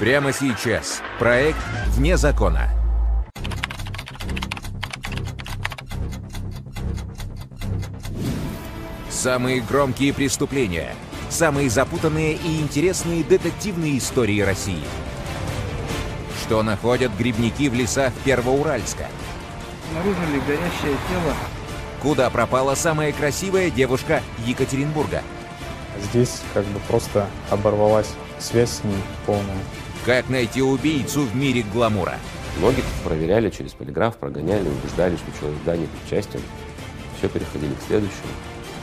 Прямо сейчас. Проект «Вне закона». Самые громкие преступления. Самые запутанные и интересные детективные истории России. Что находят грибники в лесах Первоуральска? Обнаружили горящее тело. Куда пропала самая красивая девушка Екатеринбурга? Здесь как бы просто оборвалась связь с ней полная. Как найти убийцу в мире гламура? Многих проверяли через полиграф, прогоняли, убеждали, что человек да не причастен. Все переходили к следующему.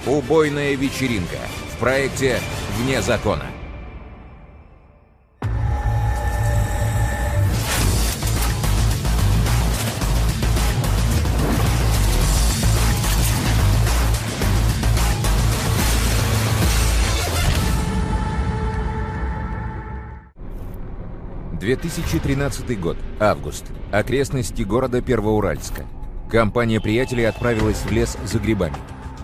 Убойная вечеринка в проекте «Вне закона». «2013 год. Август. Окрестности города Первоуральска. Компания приятелей отправилась в лес за грибами.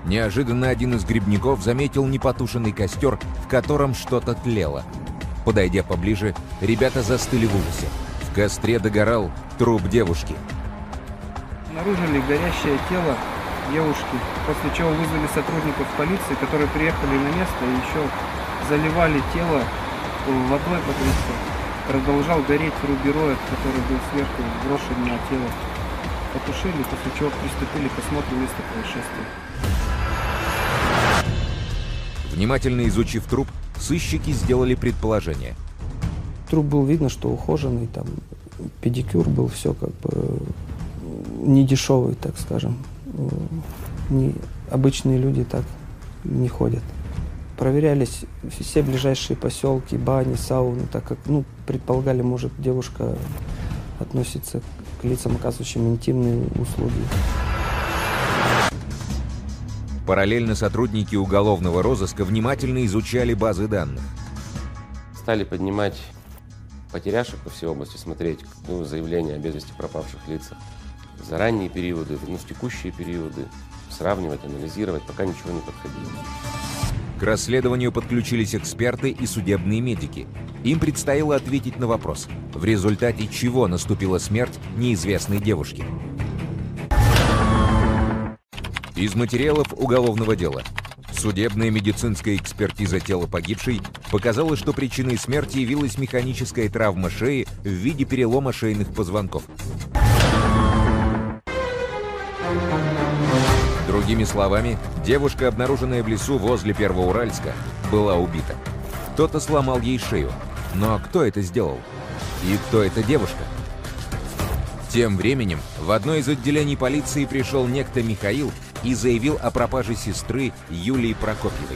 Неожиданно один из грибников заметил непотушенный костер, в котором что-то тлело. Подойдя поближе, ребята застыли в ужасе. В костре догорал труп девушки. Обнаружили горящее тело девушки, после чего вызвали сотрудников полиции, которые приехали на место и еще заливали тело водой, потому что продолжал гореть рубероид, который был сверху брошен на тело. Потушили, после чего приступили к осмотру места происшествия. Внимательно изучив труп, сыщики сделали предположение. Труп был видно, что ухоженный, там педикюр был, все как бы не дешевый, так скажем. Не, обычные люди так не ходят. Проверялись все ближайшие поселки, бани, сауны, так как, ну, предполагали, может, девушка относится к лицам, оказывающим интимные услуги. Параллельно сотрудники уголовного розыска внимательно изучали базы данных. Стали поднимать потеряшек по всей области, смотреть ну, заявления о без вести пропавших лицах. За ранние периоды, ну, в текущие периоды, сравнивать, анализировать, пока ничего не подходило. К расследованию подключились эксперты и судебные медики. Им предстояло ответить на вопрос, в результате чего наступила смерть неизвестной девушки. Из материалов уголовного дела. Судебная медицинская экспертиза тела погибшей показала, что причиной смерти явилась механическая травма шеи в виде перелома шейных позвонков. Другими словами, девушка, обнаруженная в лесу возле Первоуральска, была убита. Кто-то сломал ей шею. Но кто это сделал? И кто эта девушка? Тем временем в одно из отделений полиции пришел некто Михаил и заявил о пропаже сестры Юлии Прокопьевой.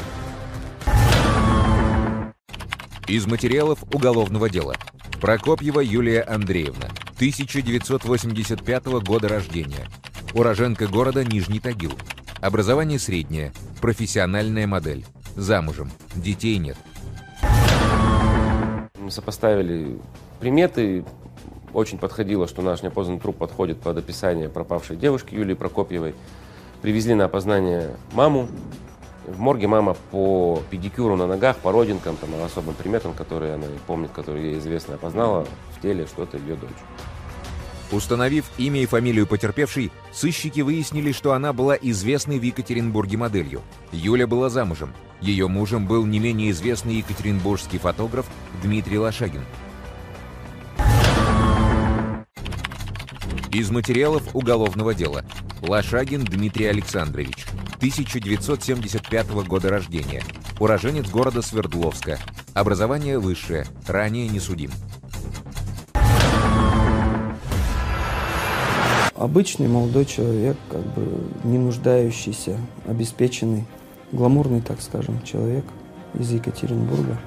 Из материалов уголовного дела. Прокопьева Юлия Андреевна, 1985 года рождения. Уроженка города Нижний Тагил. Образование среднее, профессиональная модель. Замужем, детей нет. Мы сопоставили приметы, очень подходило, что наш неопознанный труп подходит под описание пропавшей девушки Юлии Прокопьевой. Привезли на опознание маму. В морге мама по педикюру на ногах, по родинкам, там, особым приметам, которые она помнит, которые ей известно, опознала в теле что-то ее дочь. Установив имя и фамилию потерпевшей, сыщики выяснили, что она была известной в Екатеринбурге моделью. Юля была замужем. Ее мужем был не менее известный екатеринбургский фотограф Дмитрий Лошагин. Из материалов уголовного дела. Лошагин Дмитрий Александрович, 1975 года рождения. Уроженец города Свердловска. Образование высшее, ранее не судим. Обычный молодой человек, как бы не нуждающийся, обеспеченный, гламурный, так скажем, человек из Екатеринбурга.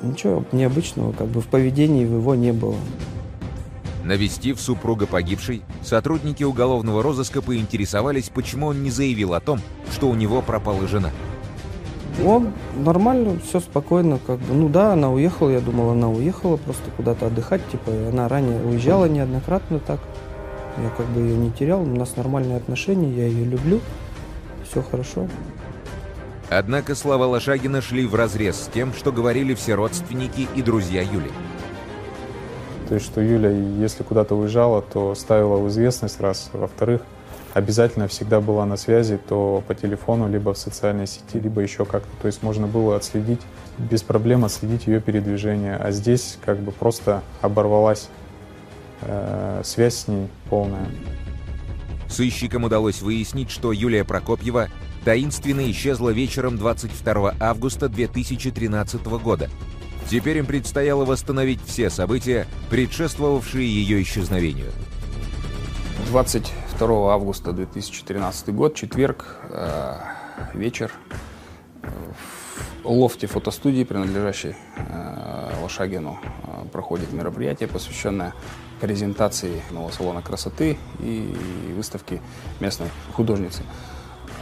Ничего необычного как бы в поведении его не было. Навестив супруга погибшей, сотрудники уголовного розыска поинтересовались, почему он не заявил о том, что у него пропала жена. Он нормально, все спокойно, как бы. Ну да, она уехала, я думал, она уехала просто куда-то отдыхать, типа, она ранее уезжала неоднократно так. Я как бы ее не терял, у нас нормальные отношения, я ее люблю, все хорошо. Однако слова Лошагина шли вразрез с тем, что говорили все родственники и друзья Юли. То есть, что Юля, если куда-то уезжала, то ставила в известность раз. Во-вторых, обязательно всегда была на связи, то по телефону, либо в социальной сети, либо еще как-то. То есть можно было отследить, без проблем отследить ее передвижение. А здесь как бы просто оборвалась э, связь с ней полная. Сыщикам удалось выяснить, что Юлия Прокопьева таинственно исчезла вечером 22 августа 2013 года. Теперь им предстояло восстановить все события, предшествовавшие ее исчезновению. 22 августа 2013 год, четверг, э, вечер. В лофте фотостудии, принадлежащей э, Лошагину, э, проходит мероприятие, посвященное презентации нового салона красоты и выставки местной художницы.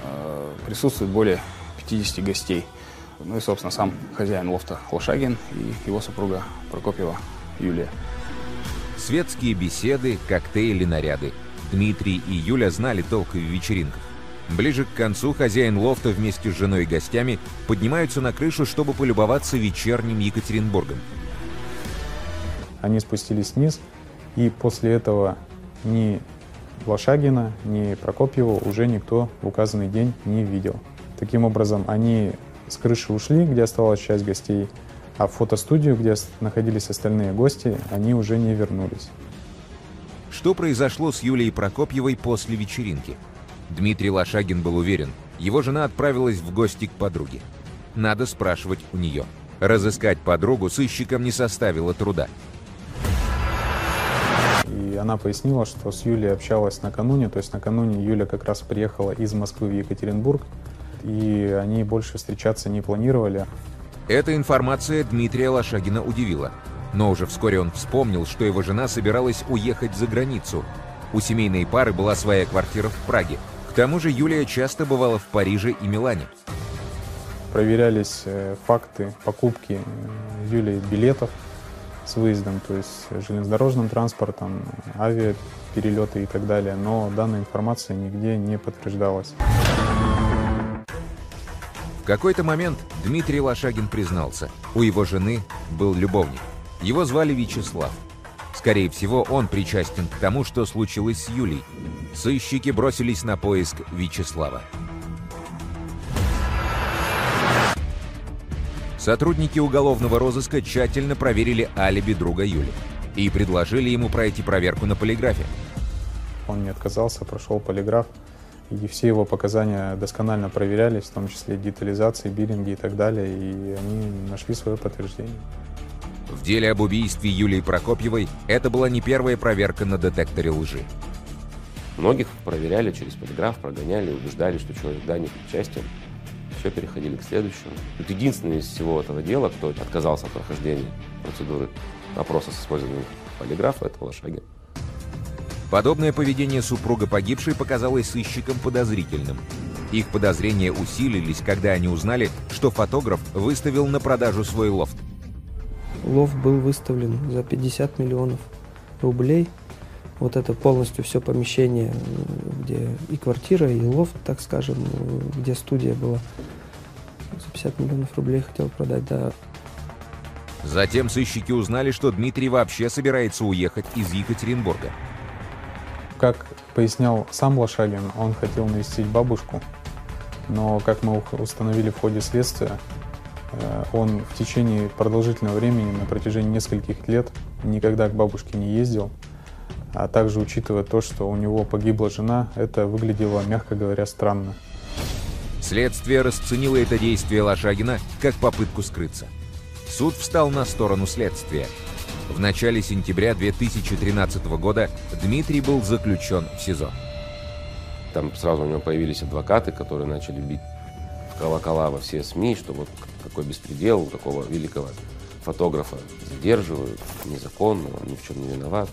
Э, присутствует более 50 гостей. Ну и, собственно, сам хозяин лофта Лошагин и его супруга Прокопьева Юлия. Светские беседы, коктейли, наряды. Дмитрий и Юля знали толк в вечеринках. Ближе к концу хозяин лофта вместе с женой и гостями поднимаются на крышу, чтобы полюбоваться вечерним Екатеринбургом. Они спустились вниз, и после этого ни Лошагина, ни Прокопьева уже никто в указанный день не видел. Таким образом, они с крыши ушли, где оставалась часть гостей, а в фотостудию, где находились остальные гости, они уже не вернулись. Что произошло с Юлией Прокопьевой после вечеринки? Дмитрий Лошагин был уверен, его жена отправилась в гости к подруге. Надо спрашивать у нее. Разыскать подругу сыщикам не составило труда. И она пояснила, что с Юлей общалась накануне, то есть накануне Юля как раз приехала из Москвы в Екатеринбург, и они больше встречаться не планировали. Эта информация Дмитрия Лошагина удивила. Но уже вскоре он вспомнил, что его жена собиралась уехать за границу. У семейной пары была своя квартира в Праге. К тому же Юлия часто бывала в Париже и Милане. Проверялись э, факты покупки э, Юлии билетов с выездом, то есть железнодорожным транспортом, авиаперелеты и так далее, но данная информация нигде не подтверждалась. В какой-то момент Дмитрий Лошагин признался, у его жены был любовник. Его звали Вячеслав. Скорее всего, он причастен к тому, что случилось с Юлей. Сыщики бросились на поиск Вячеслава. Сотрудники уголовного розыска тщательно проверили алиби друга Юли и предложили ему пройти проверку на полиграфе. Он не отказался, прошел полиграф, и все его показания досконально проверялись, в том числе детализации, биллинги и так далее, и они нашли свое подтверждение. В деле об убийстве Юлии Прокопьевой это была не первая проверка на детекторе лжи. Многих проверяли через полиграф, прогоняли, убеждали, что человек да, не причастен. Все, переходили к следующему. Тут единственный из всего этого дела, кто отказался от прохождения процедуры опроса с использованием полиграфа, это Лошагин. Подобное поведение супруга погибшей показалось сыщикам подозрительным. Их подозрения усилились, когда они узнали, что фотограф выставил на продажу свой лофт. Лофт был выставлен за 50 миллионов рублей. Вот это полностью все помещение, где и квартира, и лофт, так скажем, где студия была. За 50 миллионов рублей хотел продать, да. Затем сыщики узнали, что Дмитрий вообще собирается уехать из Екатеринбурга. Как пояснял сам Лошагин, он хотел навестить бабушку, но, как мы установили в ходе следствия, э, он в течение продолжительного времени, на протяжении нескольких лет, никогда к бабушке не ездил. А также, учитывая то, что у него погибла жена, это выглядело, мягко говоря, странно. Следствие расценило это действие Лошагина как попытку скрыться. Суд встал на сторону следствия. В начале сентября 2013 года Дмитрий был заключен в СИЗО. Там сразу у него появились адвокаты, которые начали бить в колокола во все СМИ, что вот какой беспредел, такого великого фотографа задерживают незаконно, он ни в чем не виноват.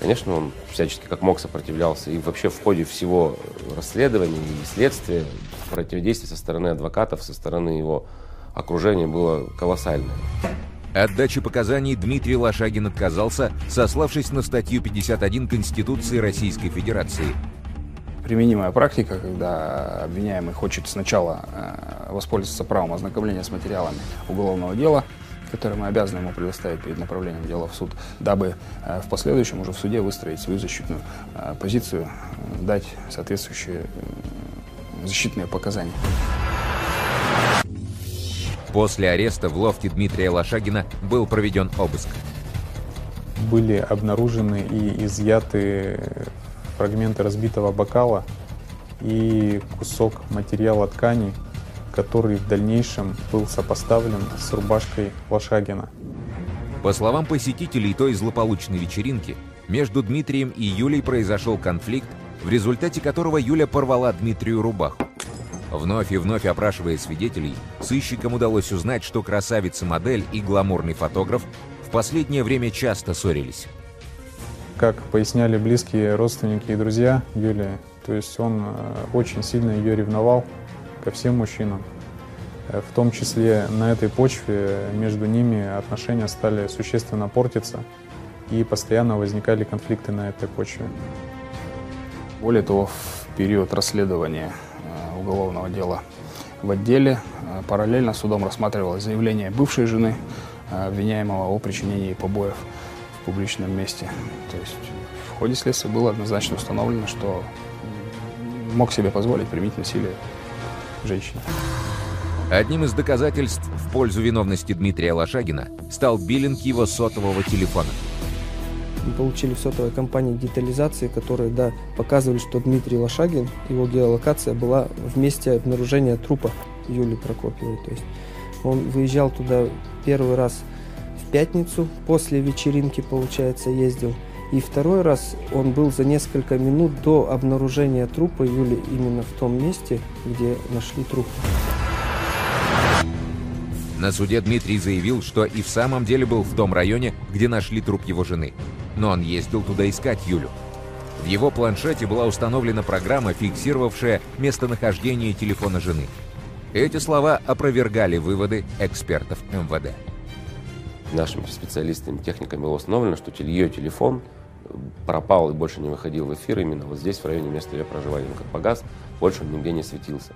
Конечно, он всячески как мог сопротивлялся. И вообще в ходе всего расследования и следствия противодействие со стороны адвокатов, со стороны его окружения было колоссальное. От дачи показаний Дмитрий Лошагин отказался, сославшись на статью 51 Конституции Российской Федерации. Применимая практика, когда обвиняемый хочет сначала э, воспользоваться правом ознакомления с материалами уголовного дела, которые мы обязаны ему предоставить перед направлением дела в суд, дабы э, в последующем уже в суде выстроить свою защитную э, позицию, дать соответствующие защитные показания. После ареста в лофте Дмитрия Лошагина был проведен обыск. Были обнаружены и изъяты фрагменты разбитого бокала и кусок материала ткани, который в дальнейшем был сопоставлен с рубашкой Лошагина. По словам посетителей той злополучной вечеринки, между Дмитрием и Юлей произошел конфликт, в результате которого Юля порвала Дмитрию рубаху. Вновь и вновь опрашивая свидетелей, сыщикам удалось узнать, что красавица-модель и гламурный фотограф в последнее время часто ссорились. Как поясняли близкие родственники и друзья Юлии, то есть он э, очень сильно ее ревновал ко всем мужчинам. Э, в том числе на этой почве между ними отношения стали существенно портиться, и постоянно возникали конфликты на этой почве. Более того, в период расследования э, уголовного дела в отделе параллельно судом рассматривалось заявление бывшей жены обвиняемого о причинении побоев в публичном месте. То есть в ходе следствия было однозначно установлено, что мог себе позволить применить насилие женщине. Одним из доказательств в пользу виновности Дмитрия Лошагина стал биллинг его сотового телефона. Мы получили в сотовой компании детализации, которые да, показывали, что Дмитрий Лошагин, его геолокация была в месте обнаружения трупа Юлии Прокопьевой. То есть он выезжал туда первый раз в пятницу, после вечеринки, получается, ездил. И второй раз он был за несколько минут до обнаружения трупа Юли именно в том месте, где нашли труп. На суде Дмитрий заявил, что и в самом деле был в том районе, где нашли труп его жены. Но он ездил туда искать Юлю. В его планшете была установлена программа, фиксировавшая местонахождение телефона жены. Эти слова опровергали выводы экспертов МВД. Нашими специалистами, техниками было установлено, что ее телефон пропал и больше не выходил в эфир именно вот здесь, в районе места ее проживания. как погас, больше он нигде не светился.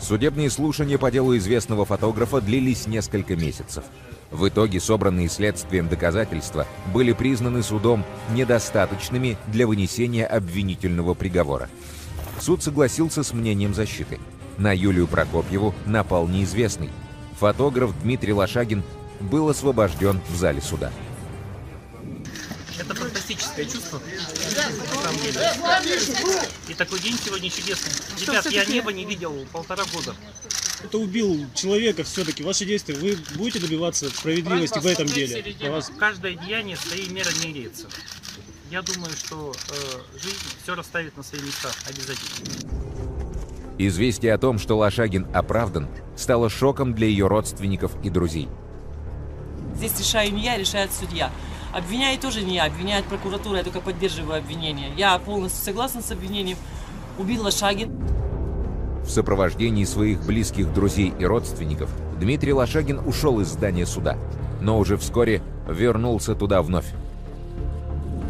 Судебные слушания по делу известного фотографа длились несколько месяцев. В итоге собранные следствием доказательства были признаны судом недостаточными для вынесения обвинительного приговора. Суд согласился с мнением защиты. На Юлию Прокопьеву напал неизвестный. Фотограф Дмитрий Лошагин был освобожден в зале суда. Это фантастическое чувство. На самом деле. И такой день сегодня чудесный. Ребят, я небо не видел полтора года. Это убил человека все-таки. Ваши действия, вы будете добиваться справедливости в этом деле? Вас... Каждое деяние своей меры меряется. Я думаю, что э, жизнь все расставит на свои места обязательно. Известие о том, что Лошагин оправдан, стало шоком для ее родственников и друзей. Здесь решаю не я, решает судья. Обвиняет тоже не я, обвиняет прокуратура, я только поддерживаю обвинение. Я полностью согласна с обвинением. Убил Лошагин. В сопровождении своих близких друзей и родственников Дмитрий Лошагин ушел из здания суда, но уже вскоре вернулся туда вновь.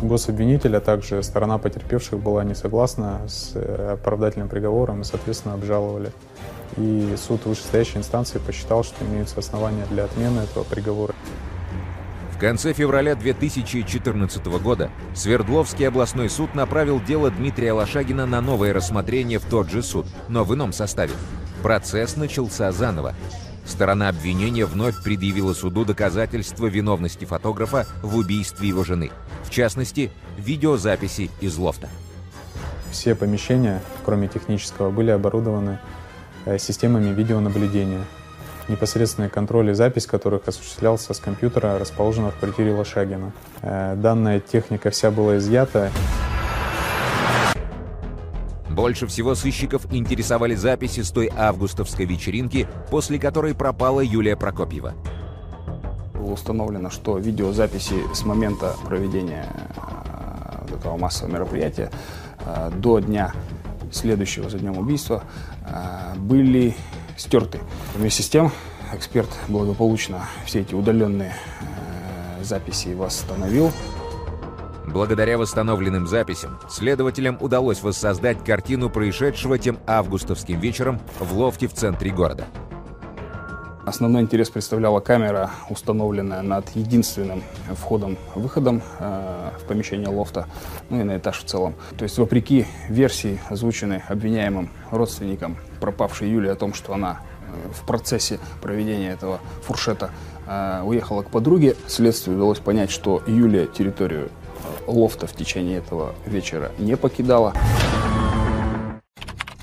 Гособвинитель, а также сторона потерпевших была не согласна с э, оправдательным приговором и, соответственно, обжаловали. И суд вышестоящей инстанции посчитал, что имеются основания для отмены этого приговора. В конце февраля 2014 года Свердловский областной суд направил дело Дмитрия Лошагина на новое рассмотрение в тот же суд, но в ином составе. Процесс начался заново. Сторона обвинения вновь предъявила суду доказательства виновности фотографа в убийстве его жены. В частности, видеозаписи из лофта. Все помещения, кроме технического, были оборудованы э, системами видеонаблюдения, непосредственный контроль и запись которых осуществлялся с компьютера, расположенного в квартире Лошагина. Э, данная техника вся была изъята. Больше всего сыщиков интересовали записи с той августовской вечеринки, после которой пропала Юлия Прокопьева. Было установлено, что видеозаписи с момента проведения э, этого массового мероприятия э, до дня следующего за днем убийства были стерты. Вместе с тем, эксперт благополучно все эти удаленные э, записи восстановил. Благодаря восстановленным записям, следователям удалось воссоздать картину происшедшего тем августовским вечером в лофте в центре города. Основной интерес представляла камера, установленная над единственным входом-выходом э, в помещение лофта, ну и на этаж в целом. То есть, вопреки версии, озвученной обвиняемым родственникам пропавшей Юли о том, что она э, в процессе проведения этого фуршета э, уехала к подруге, следствию удалось понять, что Юлия территорию лофта в течение этого вечера не покидала.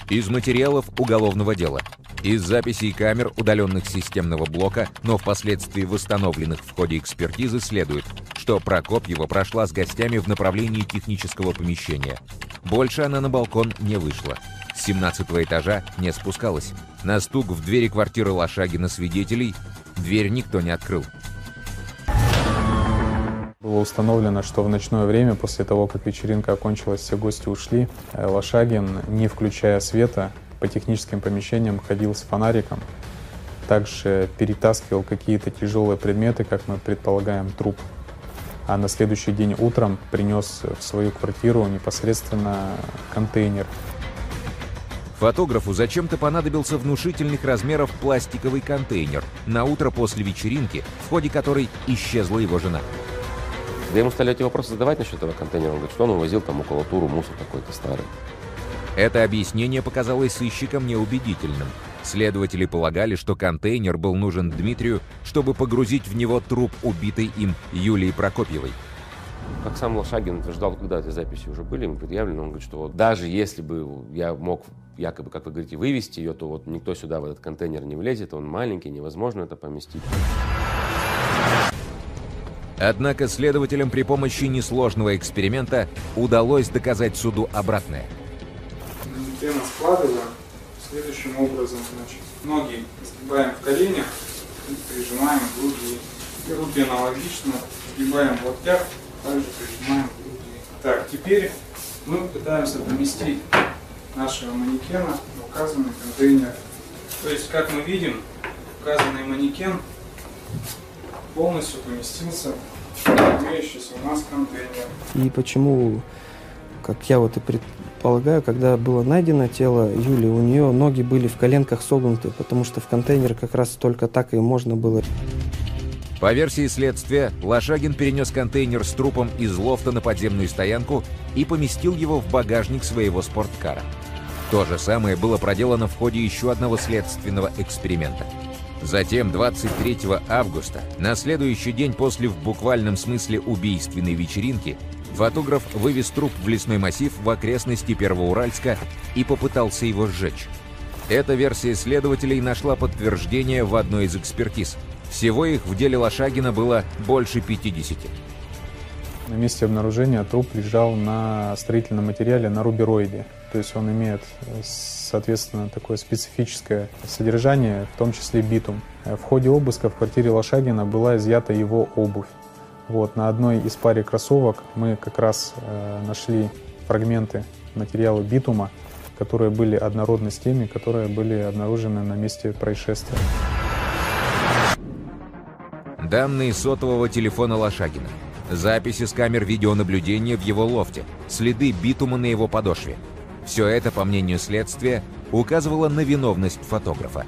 Из материалов уголовного дела. Из записей камер удаленных системного блока, но впоследствии восстановленных в ходе экспертизы, следует, что Прокопьева прошла с гостями в направлении технического помещения. Больше она на балкон не вышла. С 17 этажа не спускалась. На стук в двери квартиры Лошагина свидетелей дверь никто не открыл. Было установлено, что в ночное время, после того, как вечеринка окончилась, все гости ушли, э, Лошагин, не включая света, по техническим помещениям ходил с фонариком. Также перетаскивал какие-то тяжелые предметы, как мы предполагаем, труп. А на следующий день утром принес в свою квартиру непосредственно контейнер. Фотографу зачем-то понадобился внушительных размеров пластиковый контейнер на утро после вечеринки, в ходе которой исчезла его жена. Когда ему стали эти вопросы задавать насчет этого контейнера, он говорит, что он увозил там макулатуру, мусор какой-то старый. Это объяснение показалось сыщикам неубедительным. Следователи полагали, что контейнер был нужен Дмитрию, чтобы погрузить в него труп убитой им Юлии Прокопьевой. Как сам Лошагин утверждал, когда эти записи уже были ему предъявлены, он говорит, что вот даже если бы я мог якобы, как вы говорите, вывести ее, то вот никто сюда в этот контейнер не влезет, он маленький, невозможно это поместить. Однако следователям при помощи несложного эксперимента удалось доказать суду обратное. Складываем следующим образом. Значит, ноги сгибаем в коленях и прижимаем к груди. И руки аналогично сгибаем в локтях, также прижимаем к груди. Так, теперь мы пытаемся поместить нашего манекена в указанный контейнер. То есть, как мы видим, указанный манекен полностью поместился в имеющийся у нас контейнер. И почему, как я вот и предполагаю, когда было найдено тело Юли, у нее ноги были в коленках согнуты, потому что в контейнер как раз только так и можно было. По версии следствия, Лошагин перенес контейнер с трупом из лофта на подземную стоянку и поместил его в багажник своего спорткара. То же самое было проделано в ходе еще одного следственного эксперимента. Затем, 23 августа, на следующий день после в буквальном смысле убийственной вечеринки, фотограф вывез труп в лесной массив в окрестности Первоуральска и попытался его сжечь. Эта версия следователей нашла подтверждение в одной из экспертиз. Всего их в деле Лошагина было больше 50. На месте обнаружения труп лежал на строительном материале на рубероиде. То есть он имеет, соответственно, такое специфическое содержание, в том числе битум. В ходе обыска в квартире Лошагина была изъята его обувь. Вот, на одной из паре кроссовок мы как раз э, нашли фрагменты материала битума, которые были однородны с теми, которые были обнаружены на месте происшествия. Данные сотового телефона Лошагина. Записи с камер видеонаблюдения в его лофте. Следы битума на его подошве. Все это, по мнению следствия, указывало на виновность фотографа.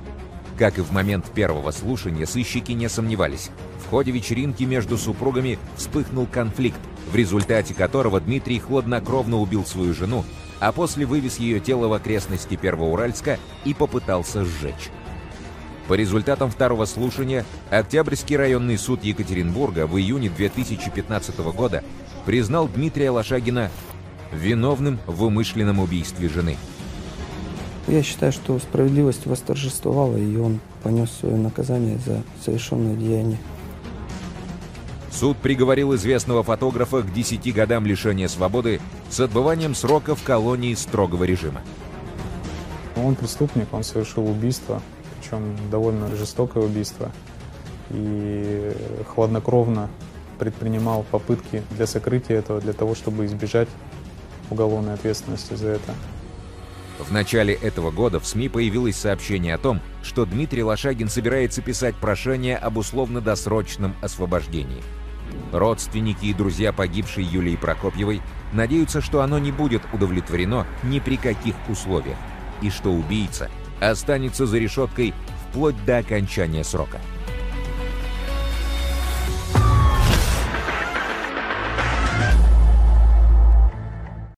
Как и в момент первого слушания, сыщики не сомневались. В ходе вечеринки между супругами вспыхнул конфликт, в результате которого Дмитрий хладнокровно убил свою жену, а после вывез ее тело в окрестности Первоуральска и попытался сжечь. По результатам второго слушания Октябрьский районный суд Екатеринбурга в июне 2015 года признал Дмитрия Лошагина виновным в умышленном убийстве жены. Я считаю, что справедливость восторжествовала, и он понес свое наказание за совершенное деяние. Суд приговорил известного фотографа к 10 годам лишения свободы с отбыванием срока в колонии строгого режима. Он преступник, он совершил убийство, причем довольно жестокое убийство, и хладнокровно предпринимал попытки для сокрытия этого, для того, чтобы избежать уголовной ответственности за это. В начале этого года в СМИ появилось сообщение о том, что Дмитрий Лошагин собирается писать прошение об условно-досрочном освобождении. Родственники и друзья погибшей Юлии Прокопьевой надеются, что оно не будет удовлетворено ни при каких условиях, и что убийца останется за решеткой вплоть до окончания срока.